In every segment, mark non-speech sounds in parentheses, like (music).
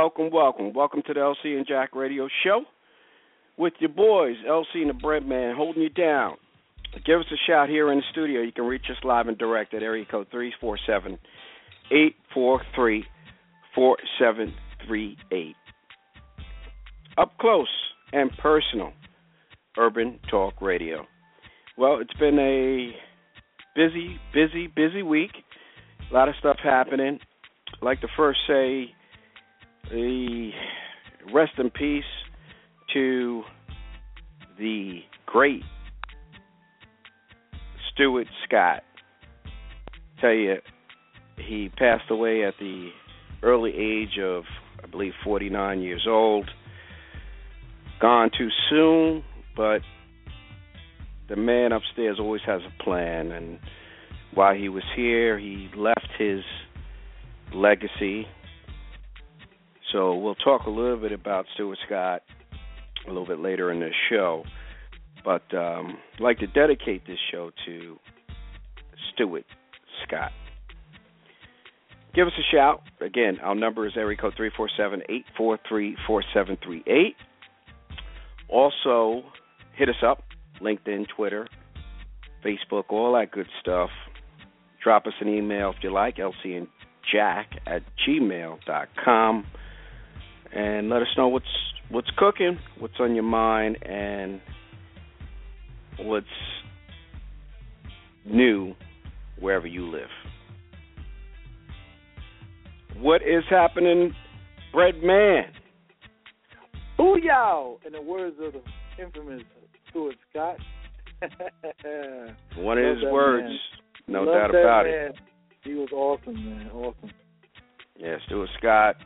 Welcome, welcome, welcome. To the LC and Jack Radio Show with your boys, LC and the Bread Man, holding you down. Give us a shout here in the studio. You can reach us live and direct at area code 347 843 4738. Up close and personal, Urban Talk Radio. Well, it's been a busy, busy, busy week. A lot of stuff happening. I'd like to first say the rest in peace to the great Stuart Scott. Tell you, he passed away at the early age of, I believe, 49 years old. Gone too soon, but the man upstairs always has a plan. And while he was here, he left his legacy. So we'll talk a little bit about Stuart Scott a little bit later in this show. But um, I'd like to dedicate this show to Stuart Scott. Give us a shout. Again, our number is area code 347 843 4738. Also, hit us up LinkedIn, Twitter, Facebook, all that good stuff. Drop us an email if you like, lcandjack at gmail.com. And let us know what's what's cooking, what's on your mind, and what's new wherever you live. What is happening, Bread Man? Booyah! In the words of the infamous Stuart Scott. (laughs) (laughs) One of his words, man. no Love doubt about it. He was awesome, man. Awesome. Yeah, Stuart Scott,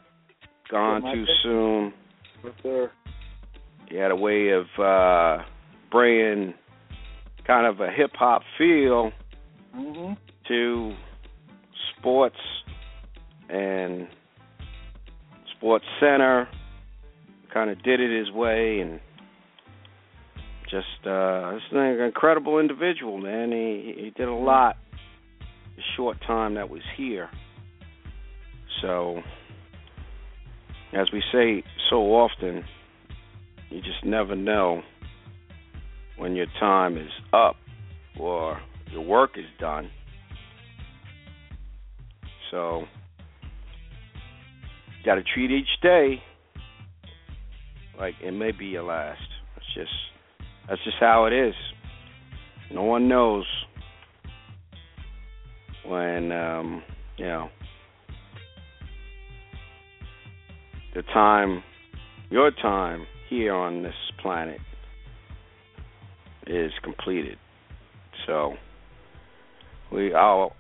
gone too soon. Yes. He had a way of uh, bringing kind of a hip hop feel hmm to sports and Sports Center. Kind of did it his way and just uh this is an incredible individual, man. He he did a lot the short time that was here. So as we say so often, you just never know when your time is up or your work is done. So, you got to treat each day like it may be your last. It's just that's just how it is. No one knows when um, you know the time, your time here on this planet is completed. So, we our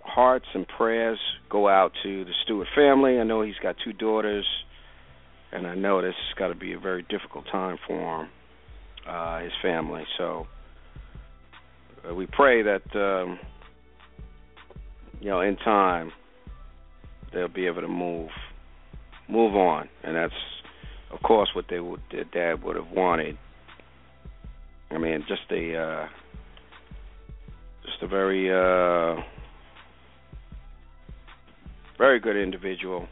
hearts and prayers go out to the Stuart family. I know he's got two daughters, and I know this has got to be a very difficult time for him, uh, his family. So, uh, we pray that um, you know in time they'll be able to move move on, and that's of course what they would their dad would have wanted. I mean, just a uh, just a very uh, very good individual,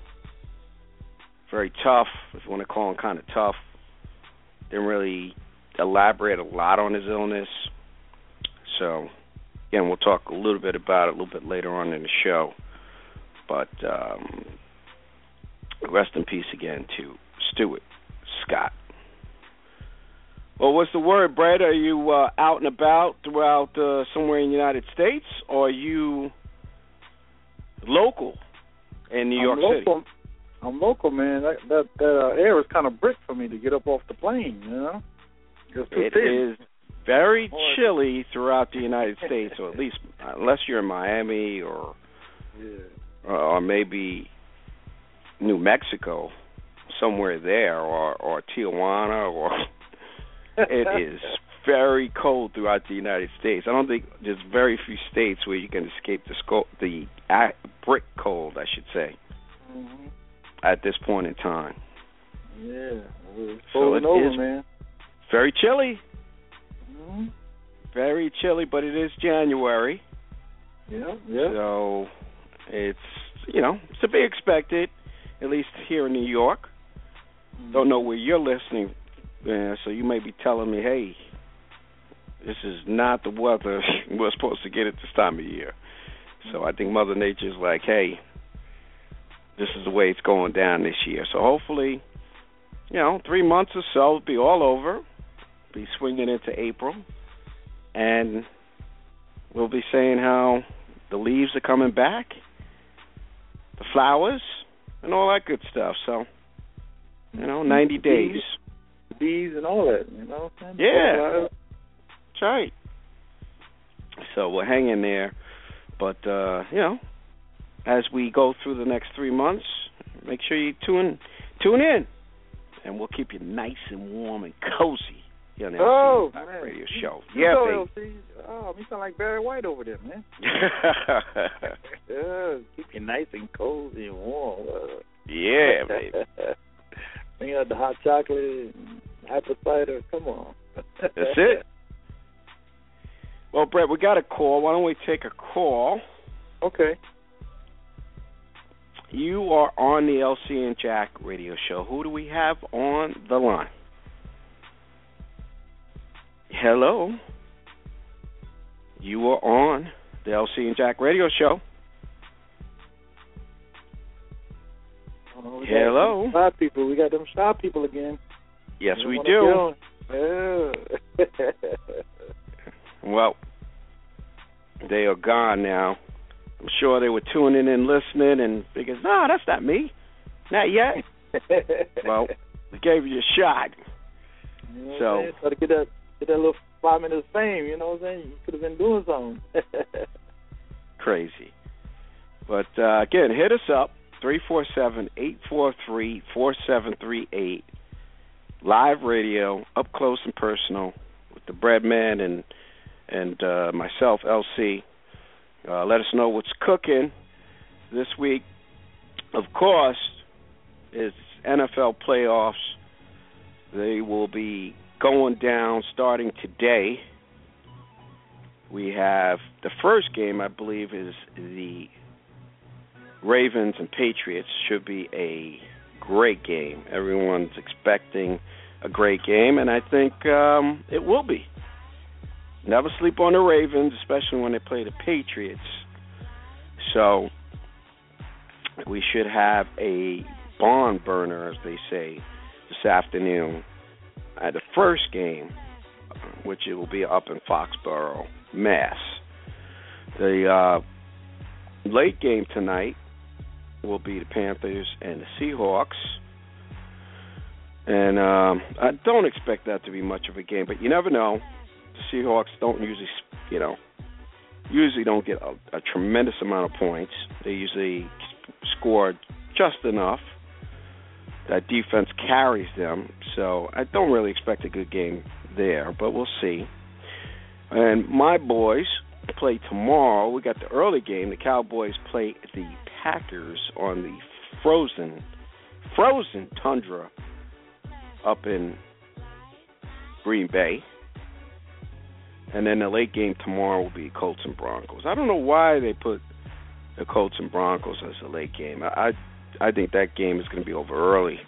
very tough, if you want to call him kind of tough, didn't really elaborate a lot on his illness. So, again, we'll talk a little bit about it a little bit later on in the show. But um, rest in peace again to Stuart Scott. Well, what's the word, Brad? Are you uh, out and about throughout uh, somewhere in the United States, or are you local in New York I'm local. City? I'm local, man. That that, that uh, air is kind of brick for me to get up off the plane. You know, it's too It thin. is very chilly throughout the United States, or at least unless you're in Miami or Yeah. or maybe New Mexico, somewhere there, or or Tijuana, or (laughs) it is very cold throughout the United States. I don't think there's very few states where you can escape the sco- the brick cold, I should say, Mhm. at this point in time. Yeah. It's So it over, is- man. Very chilly, hmm very chilly, but it is January. Yeah. Yeah. So it's you know to be expected, at least here in New York. Don't know where you're listening, uh, so you may be telling me, hey, this is not the weather (laughs) we're supposed to get at this time of year. So I think Mother Nature's like, hey, this is the way it's going down this year. So hopefully, you know, three months or so it'll be all over, be swinging into April, and we'll be saying how the leaves are coming back, the flowers, and all that good stuff. So, you know, 90 days. Bees and all that. You know. Yeah. That's right. So we'll hang in there, but uh, you know, as we go through the next three months, make sure you tune tune in, and we'll keep you nice and warm and cozy here on the Oh, LC man. Radio Show. You Yeah, know, baby. Oh, you sound like Barry White over there, man. (laughs) Yeah, keep you nice and cozy and warm. Uh, yeah, (laughs) baby. Bring out the hot chocolate and apple cider. Come on. That's it. Well, Brett, we got a call. Why don't we take a call? Okay. You are on the LC and Jack radio show. Who do we have on the line? Hello. You are on the LC and Jack radio show. Oh, Hello. Shy people. We got them shy people again. Yes, we do. Well, they are gone now. I'm sure they were tuning in, listening, and thinking, "No, that's not me, not yet." (laughs) Well, we gave you a shot. You know So- try to get that get that little five minutes of fame. You know what I'm saying? You could have been doing something. (laughs) crazy. But uh, again, hit us up three four seven eight four three four seven three eight. Live radio, up close and personal, with the Breadman and and uh, myself, LC. Uh, let us know what's cooking this week. Of course, it's NFL playoffs. They will be going down starting today. We have the first game, I believe, is the Ravens and Patriots. Should be a great game. Everyone's expecting a great game, and I think um, it will be. Never sleep on the Ravens, especially when they play the Patriots. So we should have a barn burner, as they say, this afternoon at the first game, which it will be up in Foxborough, Mass. The uh, late game tonight will be the Panthers and the Seahawks. And um, I don't expect that to be much of a game, but you never know. The Seahawks don't usually, you know, usually don't get a, a tremendous amount of points. They usually score just enough. That defense carries them, so I don't really expect a good game there, but we'll see. And my boys play tomorrow. We got the early game. The Cowboys play the Packers on the frozen, frozen tundra up in Green Bay. And then the late game tomorrow will be Colts and Broncos. I don't know why they put the Colts and Broncos as a late game. I I, I think that game is going to be over early,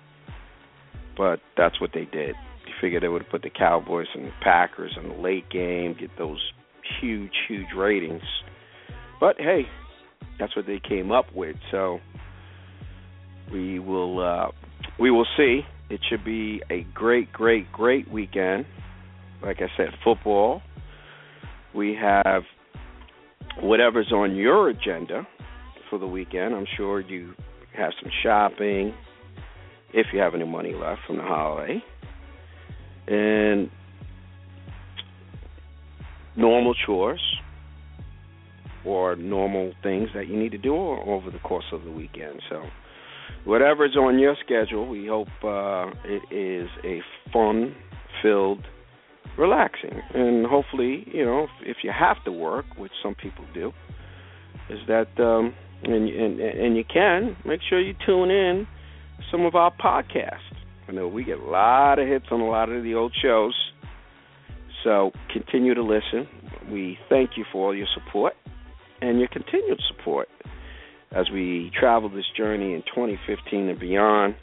but that's what they did. They figured they would have put the Cowboys and the Packers in the late game, get those huge, huge ratings. But hey, that's what they came up with. So we will uh, we will see. It should be a great, great, great weekend. Like I said, football. We have whatever's on your agenda for the weekend. I'm sure you have some shopping, if you have any money left from the holiday, and normal chores or normal things that you need to do over the course of the weekend. So, whatever is on your schedule, we hope uh, it is a fun filled relaxing. And hopefully, you know, if, if you have to work, which some people do, is that um and and and you can make sure you tune in some of our podcasts. I know we get a lot of hits on a lot of the old shows. So continue to listen. We thank you for all your support and your continued support as we travel this journey in 2015 and beyond.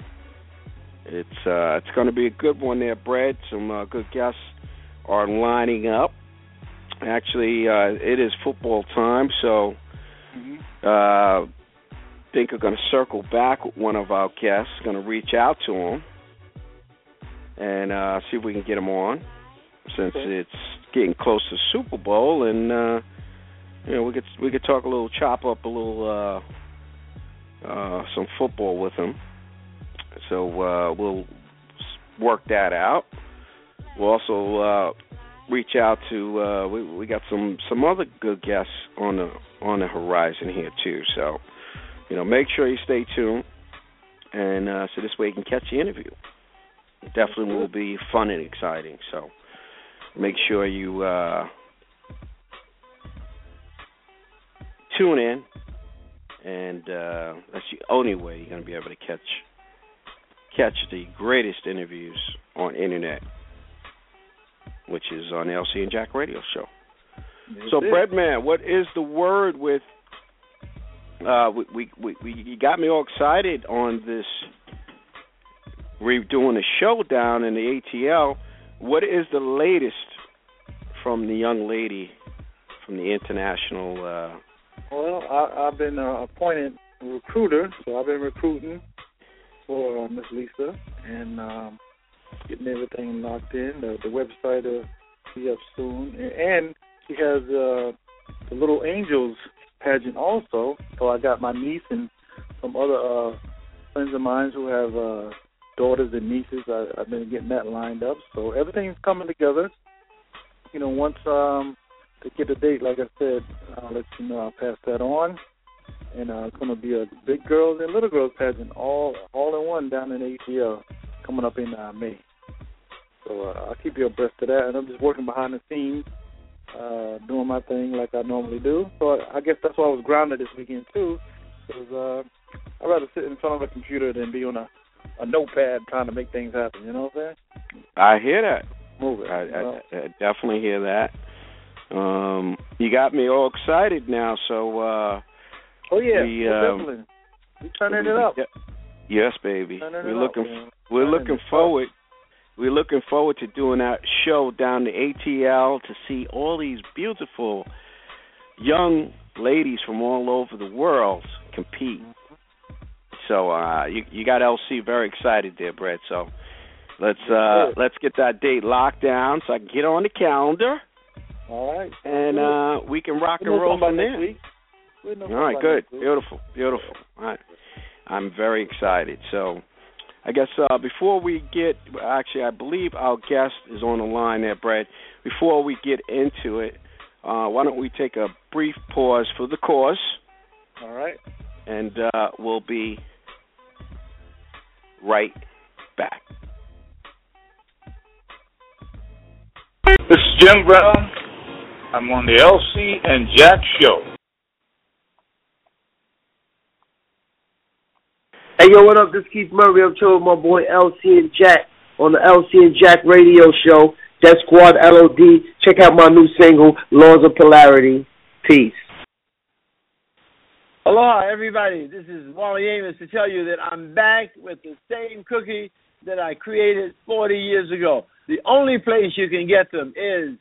It's uh, it's going to be a good one there, Brad. Some uh, good guests are lining up. Actually, uh, it is football time, so mm-hmm. uh, think we're going to circle back with one of our guests. Going to reach out to him and uh, see if we can get him on, since okay. it's getting close to Super Bowl, and uh, you know we could we could talk a little, chop up a little, uh, uh, some football with him. So uh, we'll work that out. We'll also uh, reach out to uh, we we got some some other good guests on the on the horizon here too. So you know, make sure you stay tuned, and uh, so this way you can catch the interview. It definitely will be fun and exciting. So make sure you uh, tune in, and uh, that's the only way you're going to be able to catch catch the greatest interviews on internet which is on the LC and Jack Radio Show. So, Breadman, what is the word with? Uh, we, we, we, we, you got me all excited on this. We're doing a show down in the ATL. What is the latest from the young lady from the international? Uh... Well, I, I've been uh, appointed recruiter, so I've been recruiting for uh, Miss Lisa, and um, getting everything locked in. The, the website will be up soon, and she has uh, the Little Angels pageant also. So I got my niece and some other uh, friends of mine who have uh, daughters and nieces. I, I've been getting that lined up. So everything's coming together. You know, once um, they get a date, like I said, I'll let you know. I'll pass that on. And uh, it's going to be a big girls and little girls pageant all all in one down in ATL coming up in uh, May. So uh, I'll keep you abreast of that. And I'm just working behind the scenes, uh, doing my thing like I normally do. So I, I guess that's why I was grounded this weekend too, because uh, I'd rather sit in front of a computer than be on a, a notepad trying to make things happen. You know what I'm saying? I hear that. Move it. I, I, I definitely hear that. Um, you got me all excited now. So. uh Oh yeah, we, um, definitely. We turning it up. Yes, baby. We're looking. Up, we're looking forward. We're looking forward to doing that show down the ATL to see all these beautiful young ladies from all over the world compete. So uh, you you got LC very excited there, Brett. So let's uh, let's get that date locked down so I can get on the calendar. All right. And uh, we can rock and roll from there. All right, good, beautiful, beautiful. All right. I'm very excited. So, I guess uh, before we get, actually, I believe our guest is on the line there, Brad. Before we get into it, uh, why don't we take a brief pause for the cause? All right. And uh, we'll be right back. This is Jim Brown. I'm on the LC and Jack Show. Hey, yo, what up? This is Keith Murray. I'm chilling with my boy LC and Jack on the LC and Jack radio show. Def Squad LOD. Check out my new single, Laws of Polarity. Peace. Aloha, everybody. This is Wally Amos to tell you that I'm back with the same cookie that I created 40 years ago. the only place you can get them is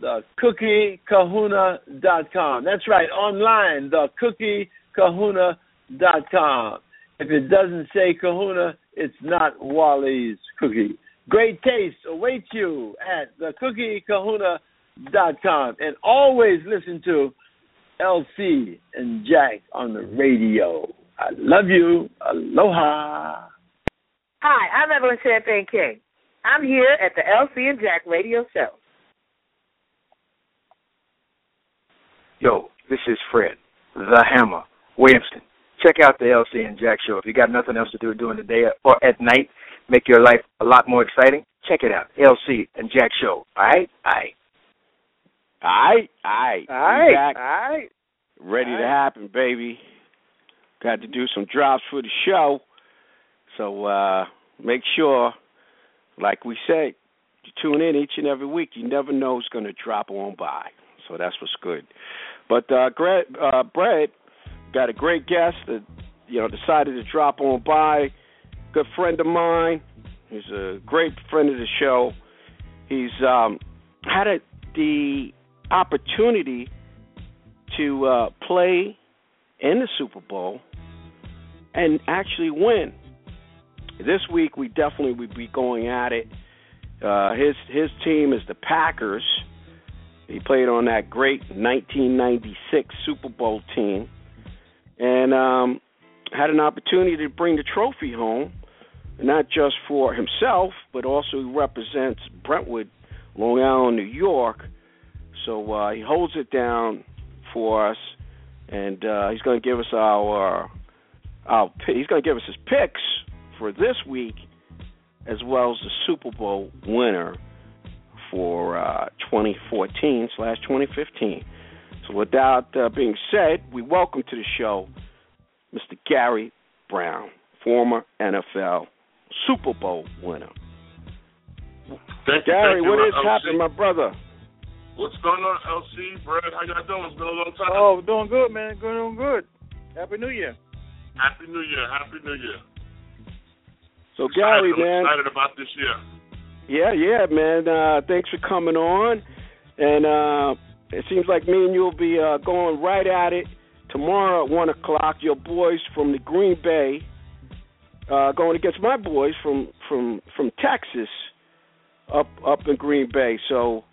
the cookiekahuna.com. That's right, online, the cookiekahuna.com. If it doesn't say kahuna, it's not Wally's cookie. Great taste awaits you at the cookiekahuna.com. And always listen to LC and Jack on the radio. I love you. Aloha. Hi, I'm Evelyn Champagne King. I'm here at the LC and Jack radio show. Yo, this is Fred, the Hammer, Williamson. Check out the LC and Jack show. If you got nothing else to do during the day or at night, make your life a lot more exciting. Check it out, LC and Jack show. All right, all right. Aye, aye. Aye, Back, aye. ready to happen, baby. Got to do some drops for the show. So uh make sure, like we said, you tune in each and every week. You never know who's going to drop on by. So that's what's good. But uh, Brett, uh, Brett got a great guest that you know decided to drop on by. Good friend of mine. He's a great friend of the show. He's um, had a, the opportunity to uh, play in the Super Bowl and actually win. This week we definitely would be going at it. Uh, his his team is the Packers. He played on that great 1996 Super Bowl team, and um, had an opportunity to bring the trophy home, not just for himself, but also he represents Brentwood, Long Island, New York. So uh, he holds it down for us, and uh, he's going to give us our our he's going to give us his picks for this week, as well as the Super Bowl winner for uh, 2014 slash 2015. So, without uh, being said, we welcome to the show Mr. Gary Brown, former NFL Super Bowl winner. Thank you, Gary, thank you, what uh, is LC. happening, my brother? What's going on, LC? Brad, how y'all doing? It's been a long time. Oh, doing good, man. Doing good. Happy New Year. Happy New Year. Happy New Year. So, Gary, I'm man, excited about this year. Yeah, yeah, man. Uh, thanks for coming on. And uh, it seems like me and you will be uh, going right at it tomorrow at one o'clock. Your boys from the Green Bay uh, going against my boys from from from Texas up up in Green Bay. So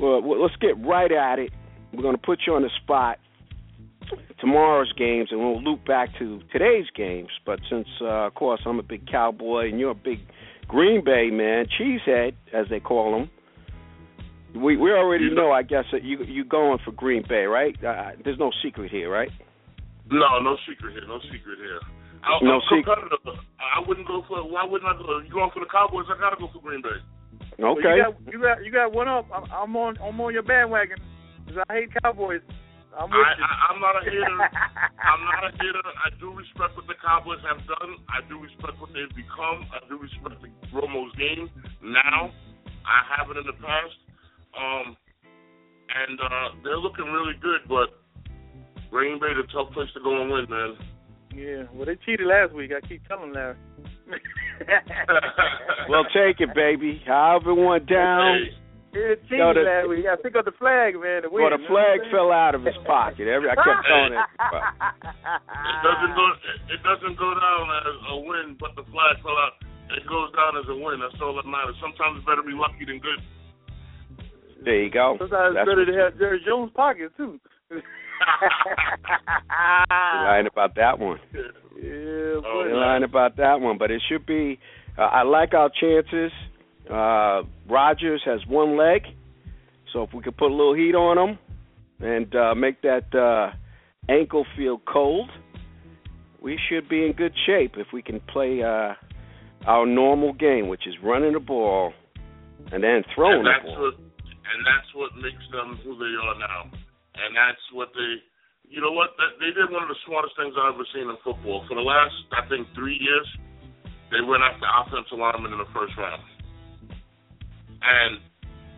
well, let's get right at it. We're going to put you on the spot tomorrow's games, and we'll loop back to today's games. But since, uh, of course, I'm a big Cowboy and you're a big Green Bay man, cheesehead as they call them. We we already know, I guess, that you you going for Green Bay, right? Uh, there's no secret here, right? No, no secret here. No secret here. I, No I'm secret. competitive. I wouldn't go for. Why wouldn't I go? You going for the Cowboys? I gotta go for Green Bay. Well, Okay. you got you got you got one up. I'm, I'm on I'm on your bandwagon 'cause I hate Cowboys. I'm with I, you. I, I'm not a hater. (laughs) I'm not a hater. I do respect what the Cowboys have done. I do respect what they've become. I do respect the Romo's game now. I haven't in the past. Um, and uh, they're looking really good, but Green Bay, the tough place to go and win, man. Yeah, well they cheated last week. I keep telling Larry. (laughs) Well, take it, baby. However it went down. Hey, They cheated No, the- last week. I pick up the flag, man. To win, Well, the flag what fell out of his pocket. Every I kept telling it. (laughs) it doesn't go. It doesn't go down as a win, but the flag fell out. It goes down as a win. That's all that matters. Sometimes it's better to be lucky than good. There you go. Sometimes it's That's better to have Jerry Jones' pocket too. (laughs) (laughs) You're lying about that one. Yeah, Oh. You're lying about that one, but it should be. Uh, I like our chances. Uh, Rodgers has one leg, so if we could put a little heat on him and uh, make that uh, ankle feel cold, we should be in good shape if we can play uh, our normal game, which is running the ball and then throwing and the ball. what and that's what makes them who they are now. And that's what they you know what? They did one of the smartest things I've ever seen in football. For the last I think three years, they went after offensive linemen in the first round. And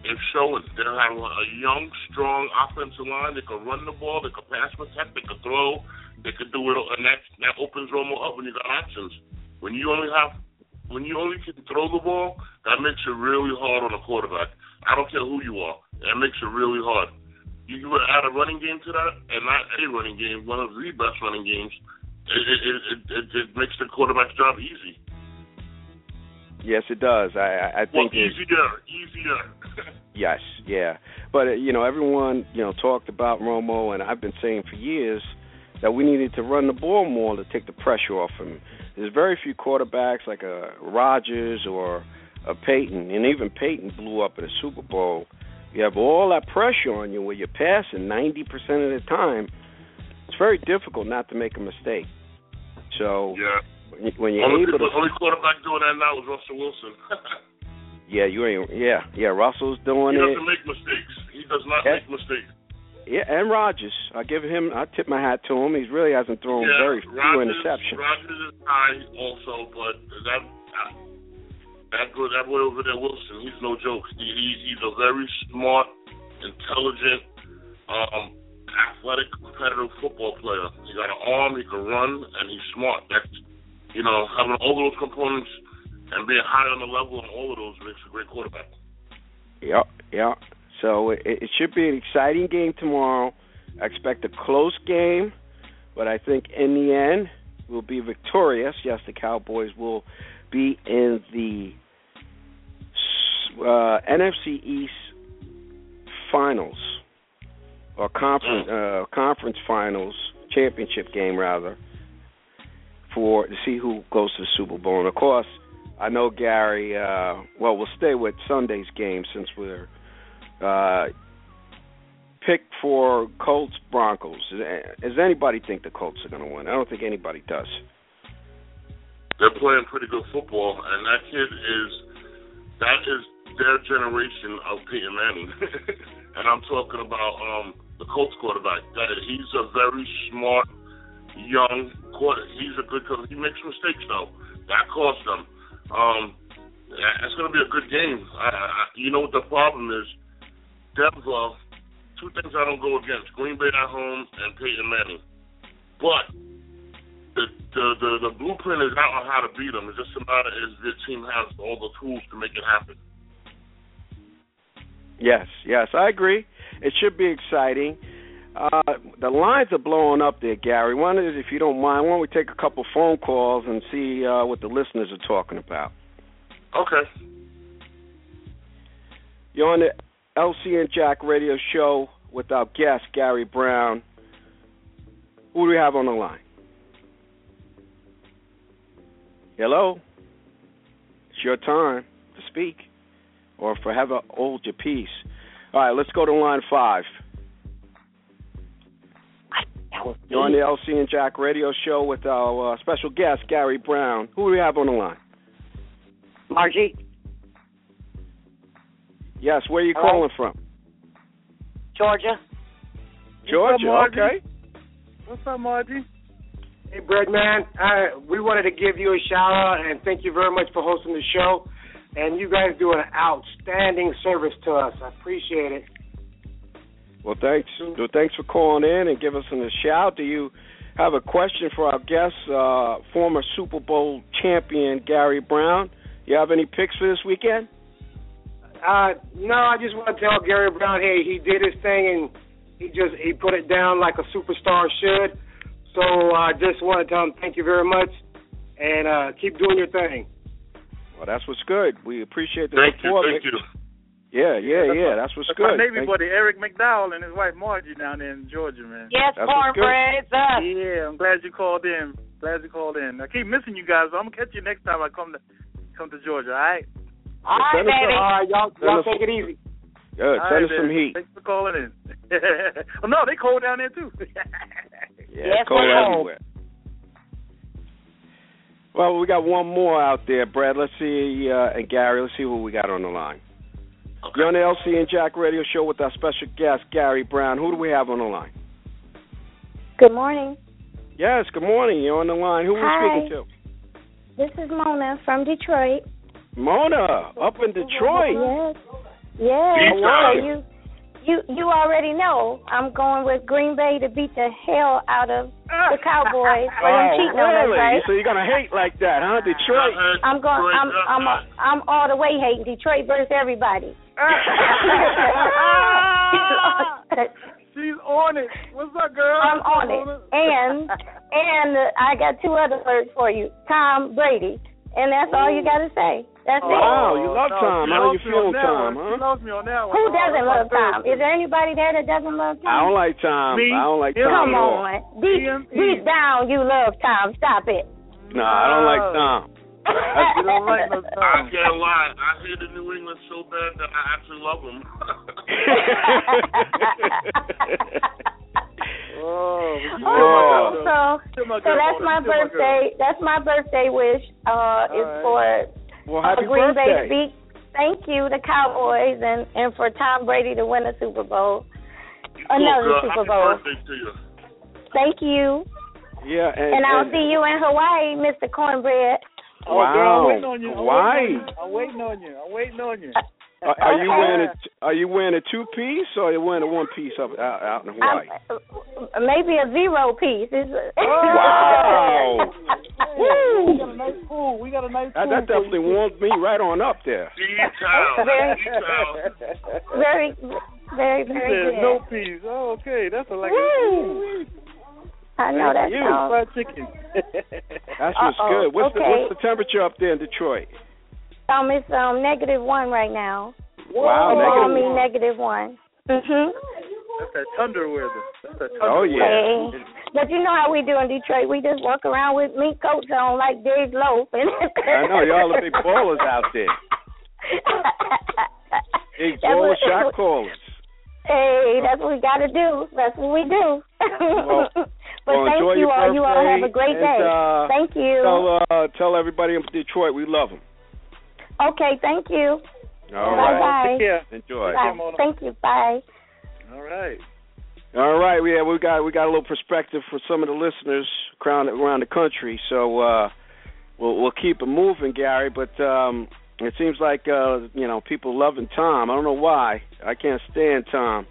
it's showing they have a young, strong offensive line. They can run the ball, they can pass protect, they can throw, they can do it and that that opens Romo up when you got options. When you only have when you only can throw the ball, that makes it really hard on a quarterback. I don't care who you are. That makes it really hard. You can add a running game to that, and not a running game, one of the best running games. It it it, it, it makes the quarterback's job easy. Yes, it does. I I think well, easier, easier. (laughs) yes, yeah. But uh, you know, everyone you know talked about Romo, and I've been saying for years that we needed to run the ball more to take the pressure off him. There's very few quarterbacks like a Rodgers or a Peyton, and even Peyton blew up in a Super Bowl. You have all that pressure on you where you're passing 90% of the time. It's very difficult not to make a mistake. So yeah, when, you're only, able to, only quarterback doing that now is Russell Wilson. (laughs) yeah, you ain't. Yeah, yeah. Russell's doing it. He doesn't make mistakes. He does not yeah. make mistakes. Yeah, and Rodgers. I give him. I tip my hat to him. He really hasn't thrown yeah, very few Rodgers, interceptions. Rodgers is high also, but that that good that boy over there Wilson, he's no joke. He, he he's a very smart, intelligent, um, athletic, competitive football player. He got an arm, he can run, and he's smart. That's you know having all those components and being high on the level on all of those makes a great quarterback. Yeah, yeah. So it, it should be an exciting game tomorrow. I expect a close game, but I think in the end we'll be victorious. Yes, the Cowboys will be in the uh, NFC East finals or conference uh, conference finals championship game rather for to see who goes to the Super Bowl. And of course, I know Gary. Uh, well, we'll stay with Sunday's game since we're uh, pick for Colts Broncos. Does anybody think the Colts are going to win? I don't think anybody does. They're playing pretty good football, and that kid is that is their generation of Peyton Manning. (laughs) and I'm talking about um, the Colts quarterback. That he's a very smart, young quarter. He's a good. coach. He makes mistakes though. That cost them. Um, it's going to be a good game. I, I, you know what the problem is? Denver, two things I don't go against: Green Bay at home and Peyton Manning. But the the the, blueprint is out on how to beat them. It's just a matter is the team has all the tools to make it happen. Yes, yes, I agree. It should be exciting. Uh, the lines are blowing up there, Gary. One is, if you don't mind, why don't we take a couple phone calls and see uh, what the listeners are talking about? Okay. You're on the LC and Jack radio show with our guest, Gary Brown. Who do we have on the line? Hello? It's your time to speak or forever hold your peace. All right, let's go to line five. You're on the LC and Jack radio show with our uh, special guest, Gary Brown. Who do we have on the line? Margie. Yes, where are you Hello? calling from? Georgia. Georgia, Margie? okay. What's up, Margie? Hey, Breadman. Uh, we wanted to give you a shout out and thank you very much for hosting the show. And you guys do an outstanding service to us. I appreciate it. Well, thanks. Well, thanks for calling in and giving us a shout. Do you have a question for our guest, uh, former Super Bowl champion Gary Brown? You have any picks for this weekend? Uh, no, I just want to tell Gary Brown, hey, he did his thing and he just he put it down like a superstar should. So I uh, just want to tell him thank you very much and uh, keep doing your thing. Well, that's what's good. We appreciate the Thank you, support. thank you. Yeah, yeah, That's yeah. my- That's what's That's good. my Navy Thank- buddy Eric McDowell and his wife Margie down there in Georgia, man. Yes, That's what's good. cornbread, it's us. Yeah, I'm glad you called in. Glad you called in. I keep missing you guys. but I'm gonna catch you next time I come to come to Georgia. All right. All right, Send baby. All right, y'all, y'all take it easy. Good. All Send right, us some heat. Thanks for calling in. (laughs) oh no, they cold down there too. (laughs) Yeah, Yes, it's cold everywhere. Well, we got one more out there, Brad. Let's see, uh, and Gary, let's see what we got on the line. Okay. You're on the LC and Jack radio show with our special guest, Gary Brown. Who do we have on the line? Good morning. Yes, good morning. You're on the line. Who are Hi. we speaking to? This is Mona from Detroit. Mona, up in Detroit. Yes. Yes. Detroit. Are you you you already know I'm going with Green Bay to beat the hell out of the (laughs) Cowboys for them oh, cheating really? on us, right? So you're gonna hate like that, huh, Detroit? I'm going. I'm I'm I'm all the way hating Detroit versus everybody. (laughs) (laughs) She's on it. What's up, girl? I'm on it. And and uh, I got two other words for you. Tom Brady. And that's all you got to say. That's oh, it. Wow, you love no, Tom. she How loves you feel, Tom? one. Huh? She loves me on that one. Who Oh, doesn't that's love Tom? favorite. Is there anybody there that doesn't love Tom? I don't like Tom. Me? I don't like Tom Come on. Deep, deep down, you love Tom. Stop it. No, I don't like Tom. You don't like no (laughs) I Tom. can't lie. I hated New England so bad that I actually love them. (laughs) (laughs) Oh, but Oh, still my girl, so though. Still my so that's my Still my girl. birthday. That's my birthday wish. Uh, is right. for well, uh, happy Green Bay to beat. Thank you, the Cowboys, and and for Tom Brady to win a Super Bowl, another Look, uh, Super happy Bowl. birthday to you. Thank you, Yeah, and, and I'll and- see you in Hawaii, Mr. Cornbread. Oh, girl, I'm Wow. waiting on you. I'm Why? Waiting on you. I'm waiting on you. I'm waiting on you. Are, are you wearing a Are you wearing a two piece or are you wearing a one piece up out, out in Hawaii? Uh, maybe a zero piece. It's Wow. Hey, (laughs) (laughs) we got a nice pool. We got a nice That, pool. that definitely warmed me right on up there. D-Town. (laughs) Very- D-Town. very, very, very good. no piece. Oh, okay. That's a like Woo. I know that you. song. fried chicken. That's what's Uh-oh. good. What's the What's the temperature up there in Detroit? Um, it's um negative one right now. Wow, Call negative me one. negative one. Mhm. That's that thunder weather. That's that thunder Oh, yeah. Hey. But you know how we do in Detroit. We just walk around with mink coats on like Dave Loaf. And I know y'all are big ballers out there. (laughs) Big That's baller shot callers. Hey, that's what we got to do. That's what we do. Well, (laughs) but well, thank you your all. You all have a great and, day. uh, thank you. Tell uh, tell everybody in Detroit we love them. Okay, thank you. All bye right. bye. Take care. Enjoy. Bye. Thank you. Bye. All right. All right, yeah, we got we got a little perspective for some of the listeners around around the country. So uh, we'll we'll keep it moving, Gary. But um, it seems like uh, you know people loving Tom. I don't know why. I can't stand Tom.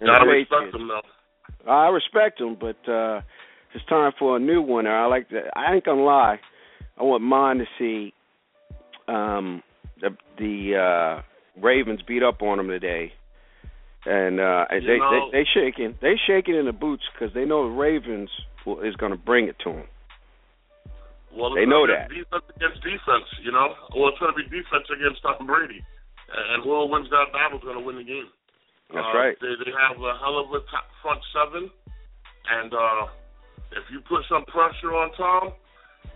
and Gotta the respect Patriots. them, though. I respect him, but uh, it's time for a new winner. I like that. I ain't gonna lie. I want mine to see um, the the uh, Ravens beat up on them today, and uh, they, know- they they shaking they shaking in the boots because they know the Ravens will, is gonna bring it to them. Well, They know that. Defense against defense, you know. Well, it's going to be defense against Tom Brady, and and whoever wins that battle is going to win the game. That's uh, right. They they have a hell of a top front seven, and uh if you put some pressure on Tom,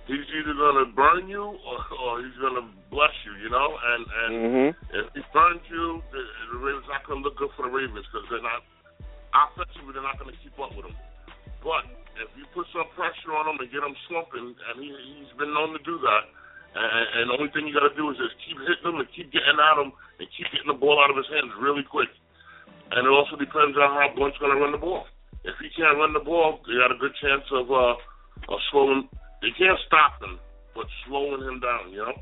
he's either going to burn you or, or he's going to bless you, you know. And and Mhm. if he burns you, the, the Ravens not going to look good for the Ravens because they're not offensively they're not going to keep up with him. But if you put some pressure on him and get him slumping, and he he's been known to do that. And, and the only thing you got to do is just keep hitting him and keep getting at him and keep getting the ball out of his hands really quick. And it also depends on how Blount's going to run the ball. If he can't run the ball, they got a good chance of uh of slowing. They can't stop him, but slowing him down. You know,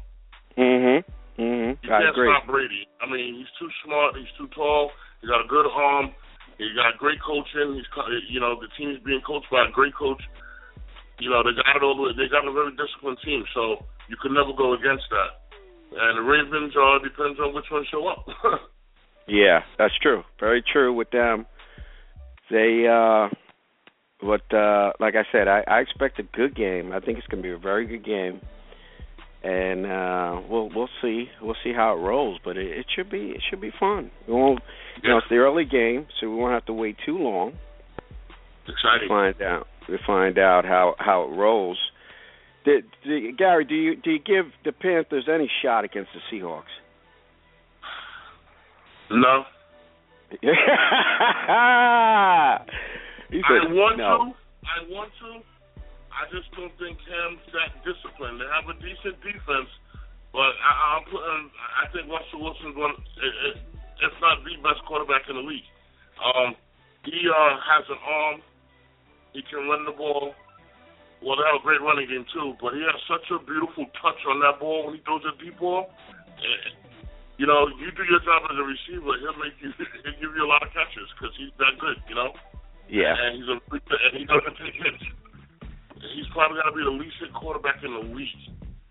Mm-hmm. Mm-hmm. you I can't agree. stop Brady. I mean, he's too smart. He's too tall. He's got a good arm. He got great coaching. He's you know the team's being coached by a great coach. You know they got it all. the They got a very disciplined team, so you can never go against that. And the Ravens uh depends on which one show up. (laughs) Yeah, that's true. Very true with them. They uh what uh like I said, I, I expect a good game. I think it's gonna be a very good game. And uh we'll we'll see. We'll see how it rolls, but it, it should be it should be fun. We won't you know, it's the early game, so we won't have to wait too long It's Exciting. to find out to find out how how it rolls. Did, did, Gary, do you do you give the Panthers any shot against the Seahawks? No. (laughs) (laughs) he I want no. to. I want to. I just don't think Cam's that disciplined. They have a decent defense, but I, I'm putting. I think Russell Wilson's one, if if not the best quarterback in the league. Um, he uh, has an arm. He can run the ball. Well, they have a great running game too, but he has such a beautiful touch on that ball when he throws a deep ball. Eh, you know, you do your job as a receiver, he'll make you (laughs) he'll give you a lot of catches because he's that good, you know. Yeah. And he's a and he doesn't take hits. He's probably to be the least hit quarterback in the league.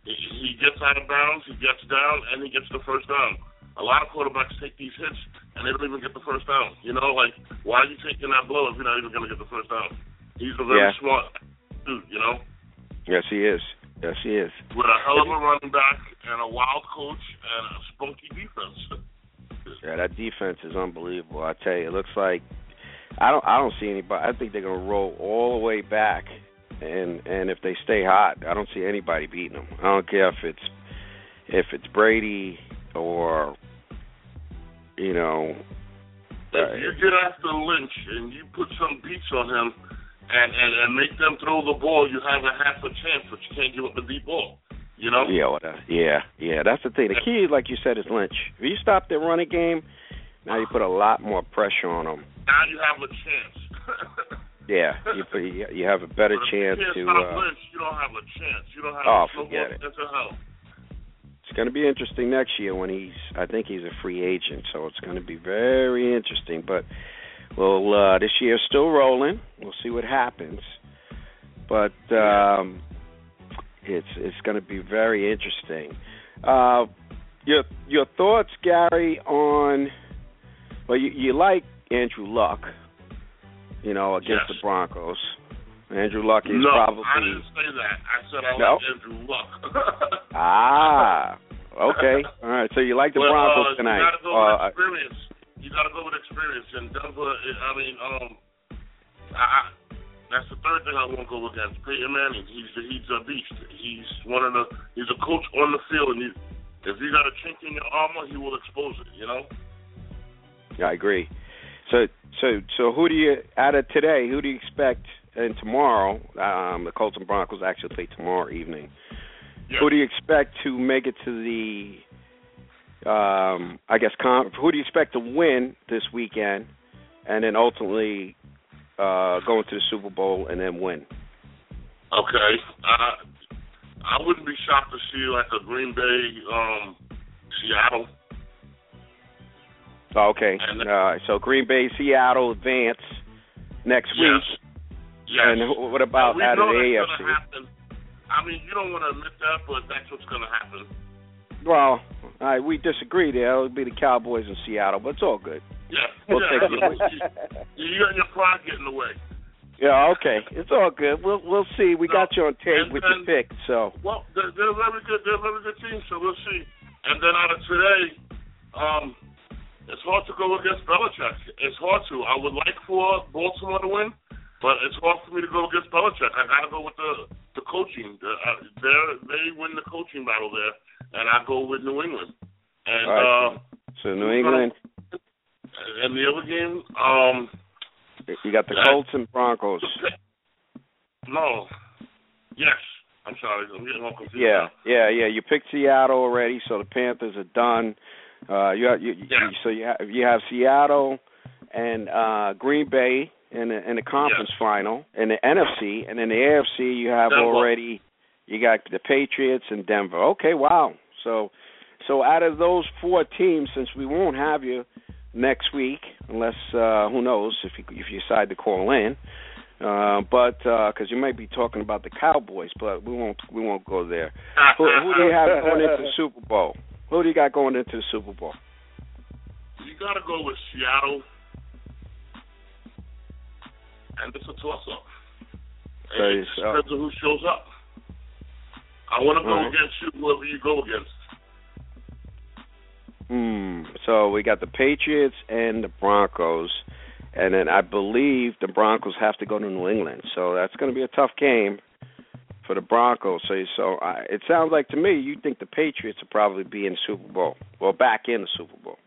He gets out of bounds, he gets down, and he gets the first down. A lot of quarterbacks take these hits and they don't even get the first down. You know, like why are you taking that blow if you're not even going to get the first down? He's a very Yeah. smart dude, you know, Yes, he is. Yes, he is. with a hell of a running back and a wild coach and a spunky defense. Yeah, that defense is unbelievable. I tell you, it looks like I don't I don't see anybody. I think they're gonna roll all the way back, and and if they stay hot, I don't see anybody beating them. I don't care if it's if it's Brady or you know. If you get after Lynch and you put some beats on him and, and, and make them throw the ball, you have a half a chance, but you can't give up the deep ball. You know? Yeah, what, uh, yeah, yeah. That's the thing. The key, like you said, is Lynch. If you stop their running game, now you put a lot more pressure on them. Now you have a chance. (laughs) Yeah, you put, you have a better chance to. you can't stop Uh, Lynch, you don't have a chance. You don't have Oh, forget it. chance in hell. it's going to be interesting next year when he's. I think he's a free agent, so it's going to be very interesting. But well, uh, this year's still rolling. We'll see what happens. But um, it's it's going to be very interesting. Uh, your your thoughts, Gary, on well, you, you like Andrew Luck, you know, against Yes. the Broncos. Andrew Luck is no, probably I didn't say that. I said I No? like Andrew Luck. (laughs) Ah, okay. All right. So you like the Well, Broncos uh, tonight? You gotta go Uh, with experience. You gotta go with experience. And Denver, I mean, um, I, I, that's the third thing I won't go against. Peyton Manning. He's he's a beast. He's one of the. He's a coach on the field, and you, if you got a chink in your armor, he will expose it. You know. Yeah, I agree. So, so, so, who do you out of today? Who do you expect? And tomorrow, um, the Colts and Broncos actually play tomorrow evening. Yeah. Who do you expect to make it to the? Um, I guess. Con- who do you expect to win this weekend, and then ultimately uh, go into the Super Bowl and then win? Okay. Uh, I wouldn't be shocked to see like a Green Bay, um, Seattle. Okay. And- Uh, so Green Bay, Seattle advance next Yes. week. Yes. And what about out of the AFC? I mean, you don't want to admit that, but that's what's going to happen. Well, all right, we disagree there. It'll be the Cowboys in Seattle, but it's all good. Yeah. (laughs) We'll yeah, take it. (laughs) You, you and your pride get in the way. Yeah, okay. It's all good. We'll we'll see. We got you on tape with then- your pick, so Well, they're, they're very good. They're a very good team, so we'll see. And then out of today, um, it's hard to go against Belichick. It's hard to. I would like for Baltimore to win, but it's hard for me to go against Belichick. I got to go with the the coaching. The, uh, they they win the coaching battle there, and I go with New England. And right. uh, so New England. and the other game, um, You got the Colts and Broncos. no, yes. I'm sorry, I'm getting all confused. Yeah, yeah, yeah. You picked Seattle already, so the Panthers are done. Uh, you, you, you Yeah. so you have you have Seattle and uh, Green Bay in the, in the conference final in the NFC, and in the AFC you have Denver. already you got the Patriots and Denver. Okay, wow. So so out of those four teams, since we won't have you next week, unless uh, who knows if you if you decide to call in. Uh, but because you might be talking about the Cowboys, but we won't we won't go there. Who, who do you have going into the Super Bowl? Who do you got going into the Super Bowl? You got to go with Seattle, and it's a toss-up. So It it's, depends on who shows up. I want to go right. against you, whoever you go against. Hmm. So we got the Patriots and the Broncos, and then I believe the Broncos have to go to New England. So that's going to be a tough game for the Broncos. So so I, it sounds like to me you think the Patriots will probably be in the Super Bowl, well back in the Super Bowl.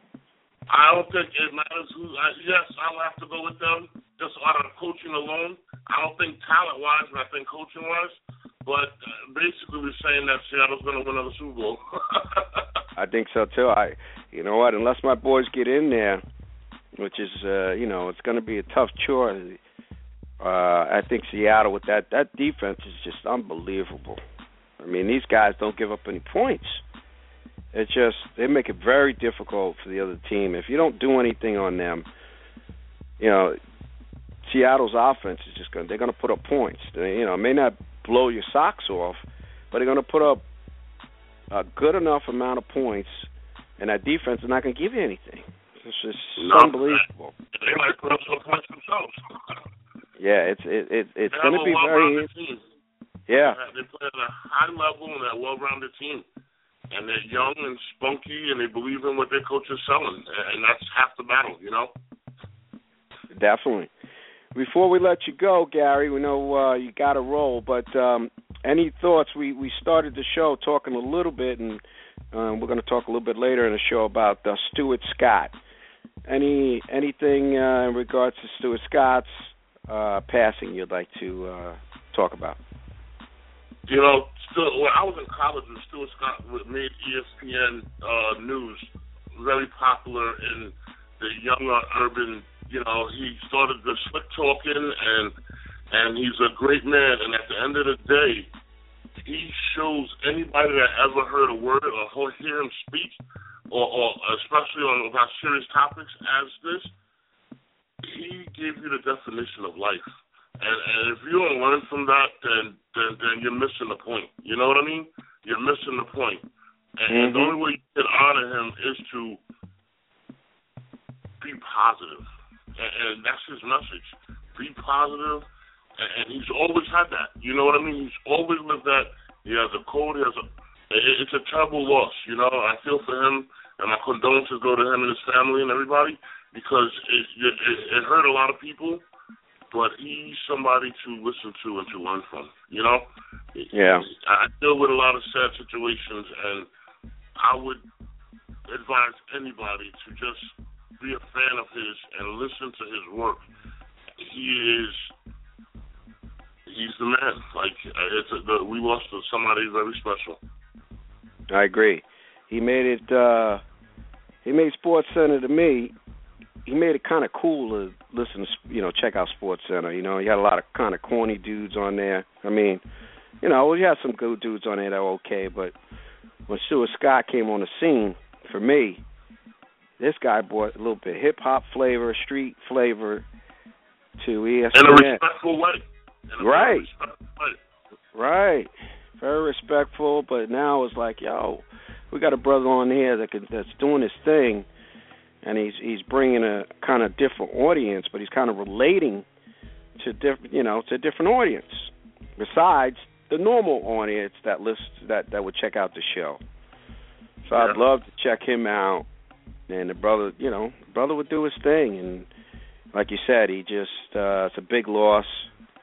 I don't think it matters who. I, yes, I'll have to go with them just out of coaching alone. I don't think talent-wise, but I think coaching-wise. But uh, basically, we're saying that Seattle's going to win another Super Bowl. (laughs) I think so too. I, you know what? Unless my boys get in there, which is, uh, you know, it's going to be a tough chore. Uh, I think Seattle with that that defense is just unbelievable. I mean, these guys don't give up any points. It just they make it very difficult for the other team. If you don't do anything on them, you know, Seattle's offense is just going they're going to put up points. They, you know, it may not blow your socks off, but they're going to put up a good enough amount of points, and that defense is not going to give you anything. It's just No, unbelievable. They might put up some points themselves. (laughs) Yeah, it's it, it it's going to be very team. yeah. They play at a high level and a well-rounded team. And they're young and spunky and they believe in what their coach is selling. And that's half the battle, you know? Definitely. Before we let you go, Gary, we know uh, you got to roll, but um, any thoughts? We we started the show talking a little bit, and um, we're going to talk a little bit later in the show about uh, Stuart Scott. Any anything uh, in regards to Stuart Scott's uh, passing you'd like to uh, talk about? You know, still, when I was in college, when Stuart Scott made ESPN uh, News very popular in the younger urban. You know, he started the slick talking, and and he's a great man. And at the end of the day, he shows anybody that ever heard a word or hear him speak, or, or especially on about serious topics as this, he gave you the definition of life. And, and if you don't learn from that, then, then then you're missing the point. You know what I mean? You're missing the point. And, and the mm-hmm. only way you can honor him is to be positive, and, and that's his message. Be positive, and, and he's always had that. You know what I mean? He's always lived that. He has a code. He has a. it- It's a terrible loss. You know, I feel for him, and my condolences go to him and his family and everybody because it it, it, hurt a lot of people. But he's somebody to listen to and to learn from. You know. Yeah. I deal with a lot of sad situations, and I would advise anybody to just be a fan of his and listen to his work. He is, he's the man. Like it's a, the, we lost somebody very special. I agree. He made it. uh He made SportsCenter to me. He made it kind of cool to listen to, you know, check out SportsCenter. You know, he had a lot of kind of corny dudes on there. I mean, you know, he had some good dudes on there that were okay, but when Stuart Scott came on the scene, for me, this guy brought a little bit of hip hop flavor, street flavor to ESPN. In a respectful way. A Right. respectful way. Right. Very respectful, but now it's like, yo, we got a brother on here that can, that's doing his thing, and he's he's bringing a kind of different audience, but he's kind of relating to different, you know, to a different audience besides the normal audience that lists that that would check out the show. So I'd love to check him out, and the brother, you know, brother would do his thing, and like you said, he just uh, it's a big loss.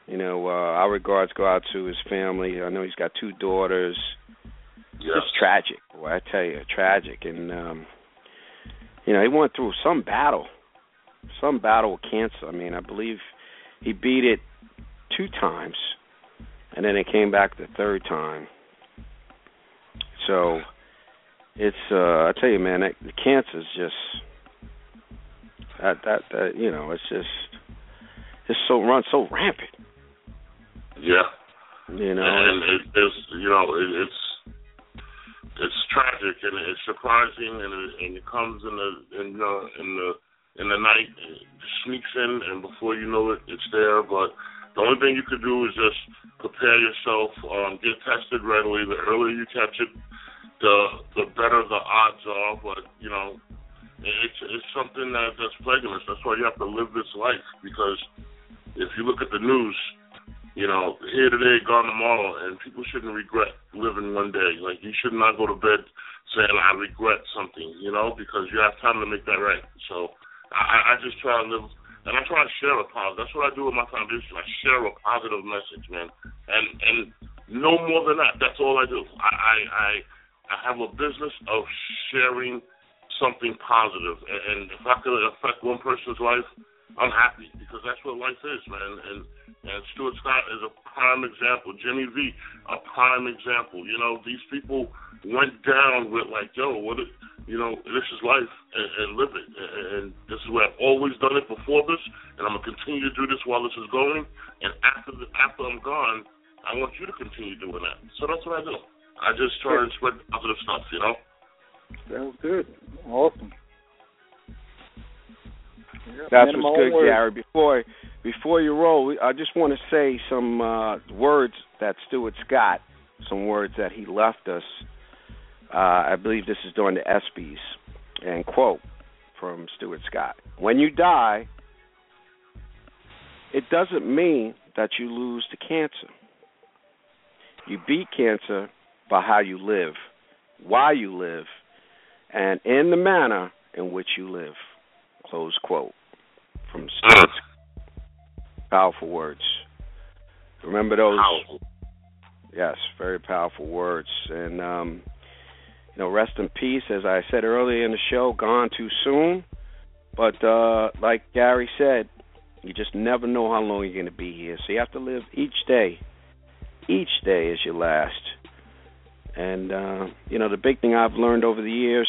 You know, uh, our regards go out to his family. I know he's got two daughters. Yes. Just tragic, boy. I tell you, tragic. And um, you know, he went through some battle, some battle with cancer. I mean, I believe he beat it two times, and then it came back the third time. So it's uh I tell you, man, that, the cancer's just that that that you know, it's just it's so run so rampant. Yeah. You know, and it, it's you know it, it's tragic and it's surprising and it, and it comes in the in the in the in the night it sneaks in and before you know it it's there. But the only thing you could do is just prepare yourself um get tested readily the earlier you catch it the the better the odds are. But you know it's it's something that that's plaguing us that's why you have to live this life because if you look at the news you know, here today, gone tomorrow, and people shouldn't regret living one day. Like you should not go to bed saying I regret something, you know, because you have time to make that right. So I, I just try to live, and I try to share a positive. That's what I do with my foundation. I share a positive message, man, and and no more than that. That's all I do. I I I, I have a business of sharing something positive, and, and if I could affect one person's life, I'm happy because that's what life is, man. And and Stuart Scott is a prime example. Jimmy V, a prime example. You know, these people went down with like, yo, what? It, you know, this is life, and, and live it. And, and this is where I've always done it before this, and I'm gonna continue to do this while this is going. And after the, after I'm gone, I want you to continue doing that. So that's what I do. I just try and spread positive stuff. You know. Sounds good. Awesome. That's what's good, words. Gary. Before before you roll, I just want to say some uh, words that Stuart Scott, some words that he left us. Uh, I believe this is during the ESPYS, and quote from Stuart Scott: "When you die, it doesn't mean that you lose to cancer. You beat cancer by how you live, why you live, and in the manner in which you live." Close quote from Stuart. Powerful words. Remember those? Yes, very powerful words. And um, you know, rest in peace. As I said earlier in the show, gone too soon. But uh, like Gary said, you just never know how long you're going to be here. So you have to live each day. Each day is your last. And uh, you know, the big thing I've learned over the years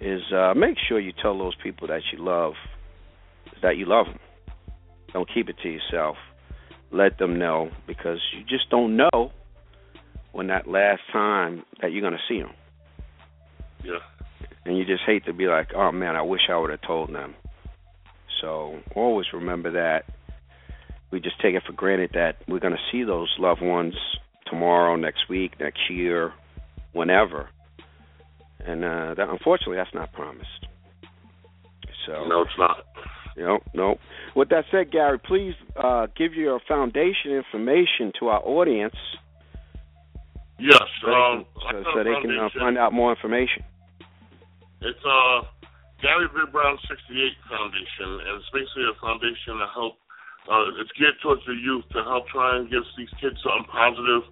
is uh, make sure you tell those people that you love that you love them. Don't keep it to yourself. Let them know because you just don't know when that last time that you're going to see them. Yeah. And you just hate to be like, oh man, I wish I would have told them. So always remember that. We just take it for granted that we're going to see those loved ones tomorrow, next week, next year, whenever. And uh, that unfortunately, that's not promised. So No, it's not. no, no. With that said, Gary, please uh, give your foundation information to our audience Yes. so Um, they can, so, so they can uh, find out more information. It's uh Gary Big Brown 68 Foundation, and it's basically a foundation to help. Uh, it's geared towards the youth to help try and give these kids something positive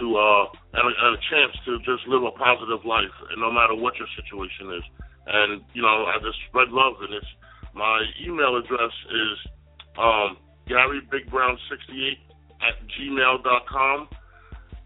to uh and a, chance to just live a positive life, and no matter what your situation is. And you know, I just spread love, and it's my email address is um Gary Big Brown 68 at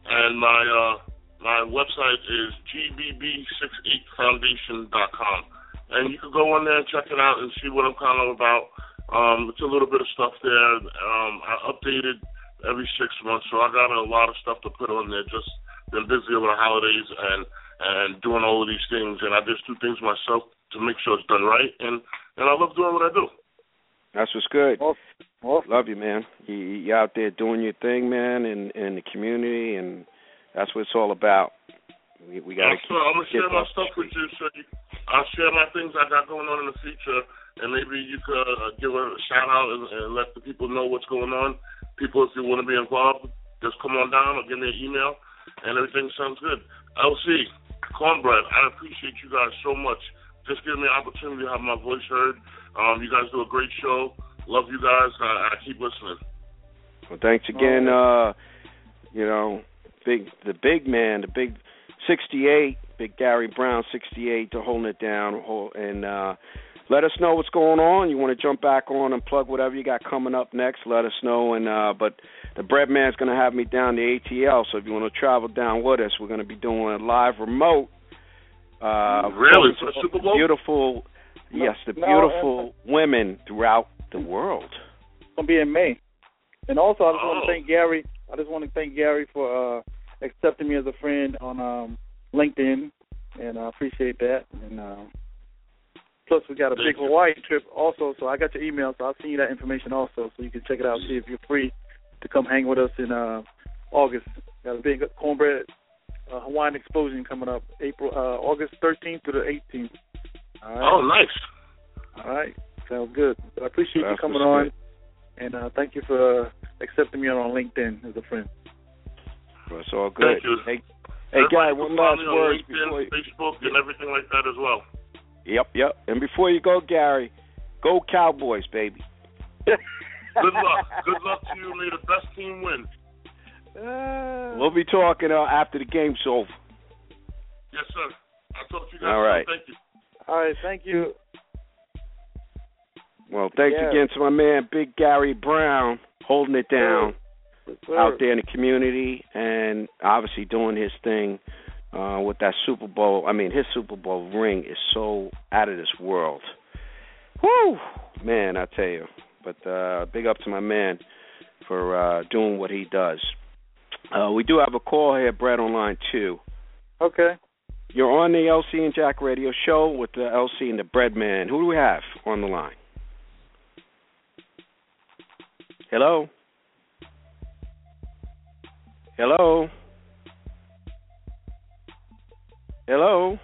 and my uh my website is gbb68foundation.com. And you can go on there and check it out and see what I'm kind of about. Um, it's a little bit of stuff there. Um, I update it every six months, so I got a lot of stuff to put on there. Just been busy over the holidays and and doing all of these things, and I just do things myself to make sure it's done right. And and I love doing what I do. That's what's good. Love you, man. You, you out there doing your thing, man, in in the community, and that's what it's all about. We, we got to I'm, keep. sure, I'm gonna share my stuff with you. So you, I'll share my things I got going on in the future, and maybe you could uh, give a shout out and, and let the people know what's going on. People, if you want to be involved, just come on down or give me an email, and everything sounds good. LC, Cornbread, I appreciate you guys so much. Just giving me an opportunity to have my voice heard. Um, you guys do a great show. Love you guys. I, I keep listening. Well, thanks again. Uh, you know, big the big man, the big 68, big Gary Brown 68, to holding it down, and uh, let us know what's going on. You want to jump back on and plug whatever you got coming up next? Let us know. And uh, but the bread man's going to have me down to ATL, so if you want to travel down with us, we're going to be doing a live remote. Uh, Really? For the Super Bowl? Beautiful, yes, the no, beautiful women throughout the world. It's gonna be in May. And also, I just want Oh. to thank Gary. I just want to thank Gary for uh, accepting me as a friend on um, LinkedIn, and I appreciate that. And um, plus, we got a big Hawaii trip also, so I got your email, so I'll send you that information also, so you can check it out. See if you're free to come hang with us in uh, August. Got a big cornbread uh, Hawaiian explosion coming up, April uh, August 13th to the 18th. All right. Oh, nice. All right, sounds good. I appreciate you coming on, and uh, thank you for uh, accepting me on LinkedIn as a friend. Well, it's all good. Thank you. Hey, hey, Guy, one last word LinkedIn, before. You, Facebook, and everything like that as well. Yep, yep. And before you go, Gary, go Cowboys, baby. (laughs) Good luck. Good luck to you. May the best team win. We'll be talking uh, after the game's over. Yes, sir. I'll talk to you guys. All right. soon. Thank you. All right, thank you. Well, thanks Yeah. again to my man, Big Gary Brown, holding it down Yes, out there in the community and obviously doing his thing uh, with that Super Bowl. I mean, his Super Bowl ring is so out of this world. Woo! Man, I tell you. But uh, big up to my man for uh, doing what he does. Uh, we do have a call here, Brett, on line two. Okay. You're on the LC and Jack radio show with the LC and the Bread Man. Who do we have on the line? Hello? Hello? Hello?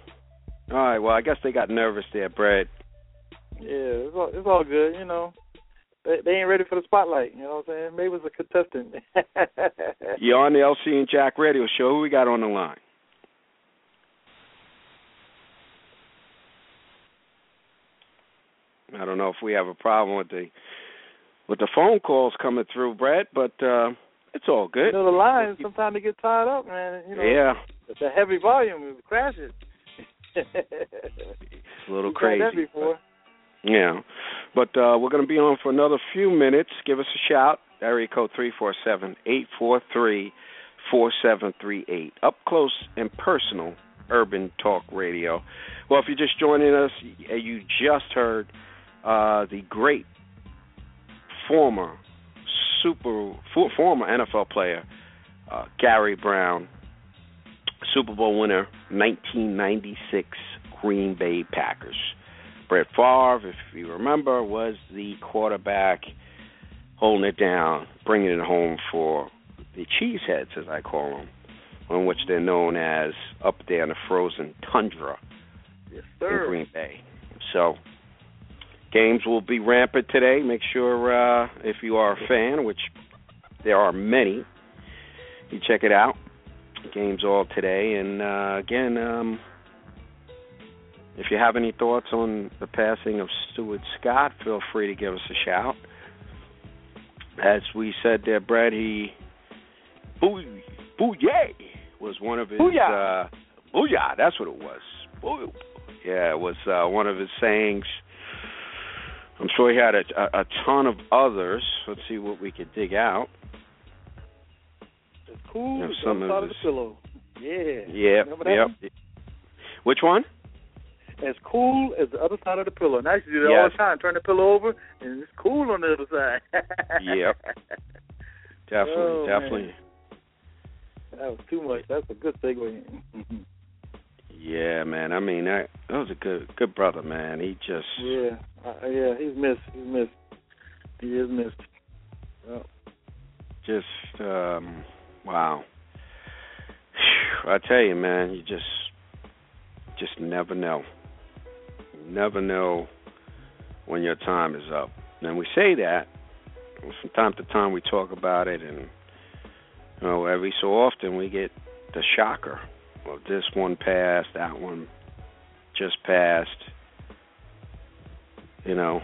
All right, well, I guess they got nervous there, Brad. Yeah, it's all, it's all good, you know. They, they ain't ready for the spotlight, you know what I'm saying? Maybe it's a contestant. (laughs) You're on the LC and Jack radio show. Who we got on the line? I don't know if we have a problem with the with the phone calls coming through, Brett, but uh it's all good. You know, the lines sometimes they get tied up, man. You know, yeah, the heavy volume it crashes. it's a little crazy. Before. Yeah, but uh we're going to be on for another few minutes. Give us a shout. Area code three four seven eight four three four seven three eight. Up close and personal, urban talk radio. Well, if you're just joining us, you just heard uh, the great former super former NFL player uh, Gary Brown, Super Bowl winner, 1996 Green Bay Packers. Brett Favre, if you remember, was the quarterback holding it down, bringing it home for the Cheeseheads, as I call them, on which they're known as up there in the frozen tundra yes, in Green Bay. So games will be rampant today. Make sure uh, if you are a fan, which there are many, you check it out. Games all today, and uh, again, um, if you have any thoughts on the passing of Stuart Scott, feel free to give us a shout. As we said there, Brad, he boo booyah was one of his Booyah. uh booyah, that's what it was. Boo. Yeah, it was uh, one of his sayings. I'm sure he had a, a, a ton of others. Let's see what we could dig out. It's cool. It's some of side of the pillow. Yeah. Yep, Remember yep. Which one? As cool as the other side of the pillow. And I used to do that all the time. Turn the pillow over, and it's cool on the other side. (laughs) Yep. Definitely, Oh, man. definitely. That was too much. That's a good segue. Yeah, man. I mean, that that was a good good brother, man. He just yeah, uh, yeah. He's missed. He's missed. He is missed. Just um wow. (sighs) I tell you, man, you just just never know. Never know when your time is up. And we say that from time to time we talk about it and you know, every so often we get the shocker. of this one passed, that one just passed. You know,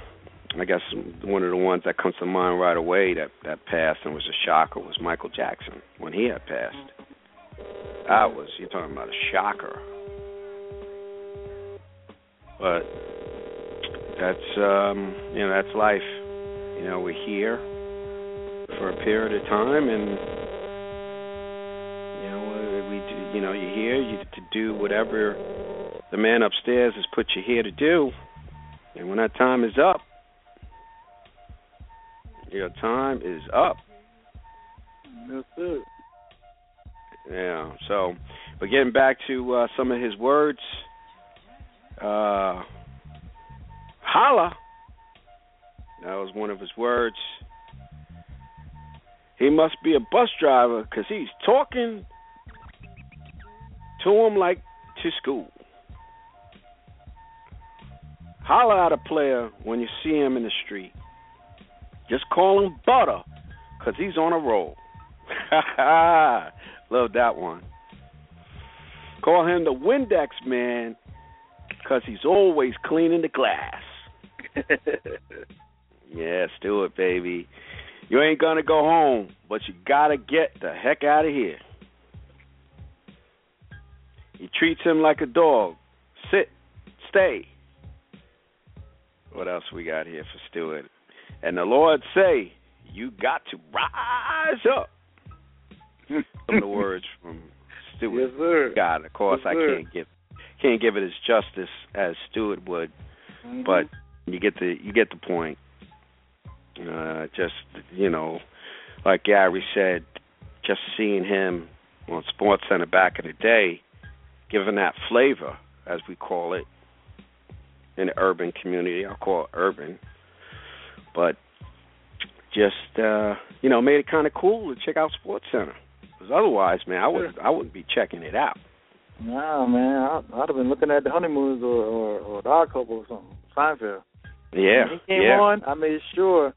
I guess one of the ones that comes to mind right away that that passed and was a shocker was Michael Jackson when he had passed. That was you're talking about a shocker. But that's um you know that's life. You know we're here for a period of time and you know we do, you know you're here you to do whatever the man upstairs has put you here to do. And when that time is up, your time is up. that's it. Yeah. So, but getting back to uh, some of his words, uh, holla. That was one of his words. He must be a bus driver because he's talking to him like to school. Holla at a player when you see him in the street. Just call him Butter because he's on a roll. (laughs) Love that one. Call him the Windex man because he's always cleaning the glass. (laughs) yeah, Stuart, baby. You ain't going to go home, but you got to get the heck out of here. He treats him like a dog. Sit, stay. What else we got here for Stuart? And the Lord say, you got to rise up. (laughs) Some of the words from Stuart. Yes, sir. God, of course, Yes, I can't give can't give it as justice as Stuart would, Mhm. but you get the you get the point. Uh, just you know, like Gary said, just seeing him on SportsCenter back in the day, given that flavor, as we call it, in the urban community. I'll call it urban, but just uh, you know, made it kind of cool to check out SportsCenter. Because otherwise, man, I would I wouldn't be checking it out. Nah, man, I, I'd have been looking at the honeymoons or or, or the Odd Couple or something. Seinfeld. Yeah, When he came yeah. on, I made sure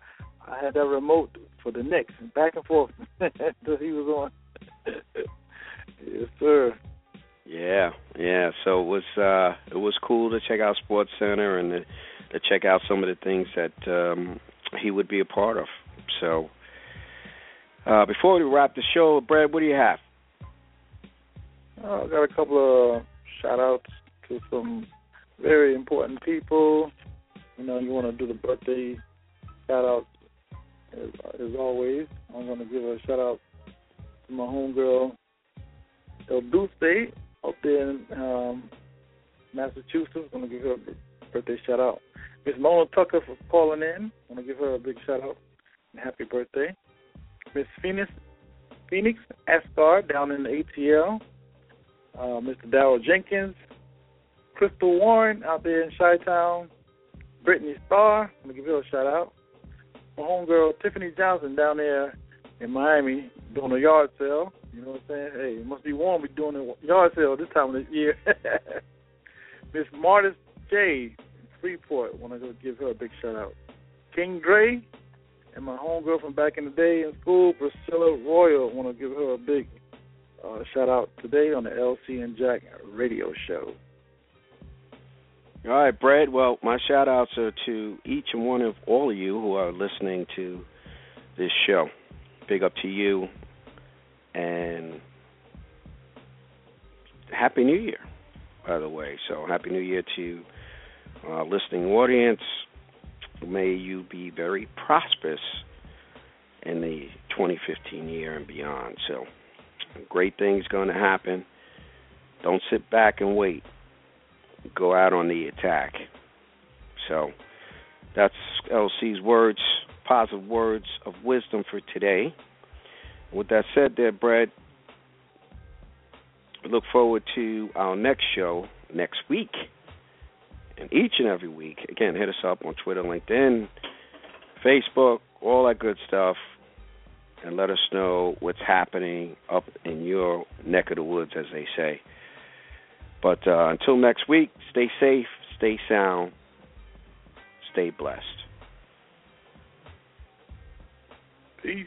I had that remote for the Knicks, back and forth (laughs) until he was on. (laughs) yes, sir. Yeah, yeah. So it was uh it was cool to check out SportsCenter and to, to check out some of the things that um he would be a part of. So uh before we wrap the show, Brad, what do you have? Uh, I got a couple of shout outs to some very important people. You know, you want to do the birthday shout out as, as always. I'm going to give a shout out to my homegirl, El Dulce, up there in um, Massachusetts. I'm going to give her a birthday shout out. Miss Mona Tucker for calling in. I want to give her a big shout out and happy birthday. Miss Phoenix, Phoenix Asgard down in the ATL uh, Mr. Darrell Jenkins, Crystal Warren out there in Chi Town, Brittany Starr, I'm gonna give her a shout out. My homegirl Tiffany Johnson down there in Miami doing a yard sale. You know what I'm saying? Hey, it must be warm be doing a yard sale this time of the year. (laughs) Miss Martis J Freeport, wanna go give her a big shout out. King Dre and my homegirl from back in the day in school, Priscilla Royal, wanna give her a big uh, shout out today on the LC and Jack radio show. All right, Brad. Well, my shout outs are to each and one of all of you who are listening to this show. Big up to you and Happy New Year, by the way. So, Happy New Year to uh, listening audience. May you be very prosperous in the 2015 year and beyond. So, great things going to happen. Don't sit back and wait. Go out on the attack. So that's LC's words, positive words of wisdom for today. With that said, there, Brad, look forward to our next show next week. And each and every week, again, hit us up on Twitter, LinkedIn, Facebook, all that good stuff and let us know what's happening up in your neck of the woods, as they say. But uh, until next week, stay safe, stay sound, stay blessed. Peace.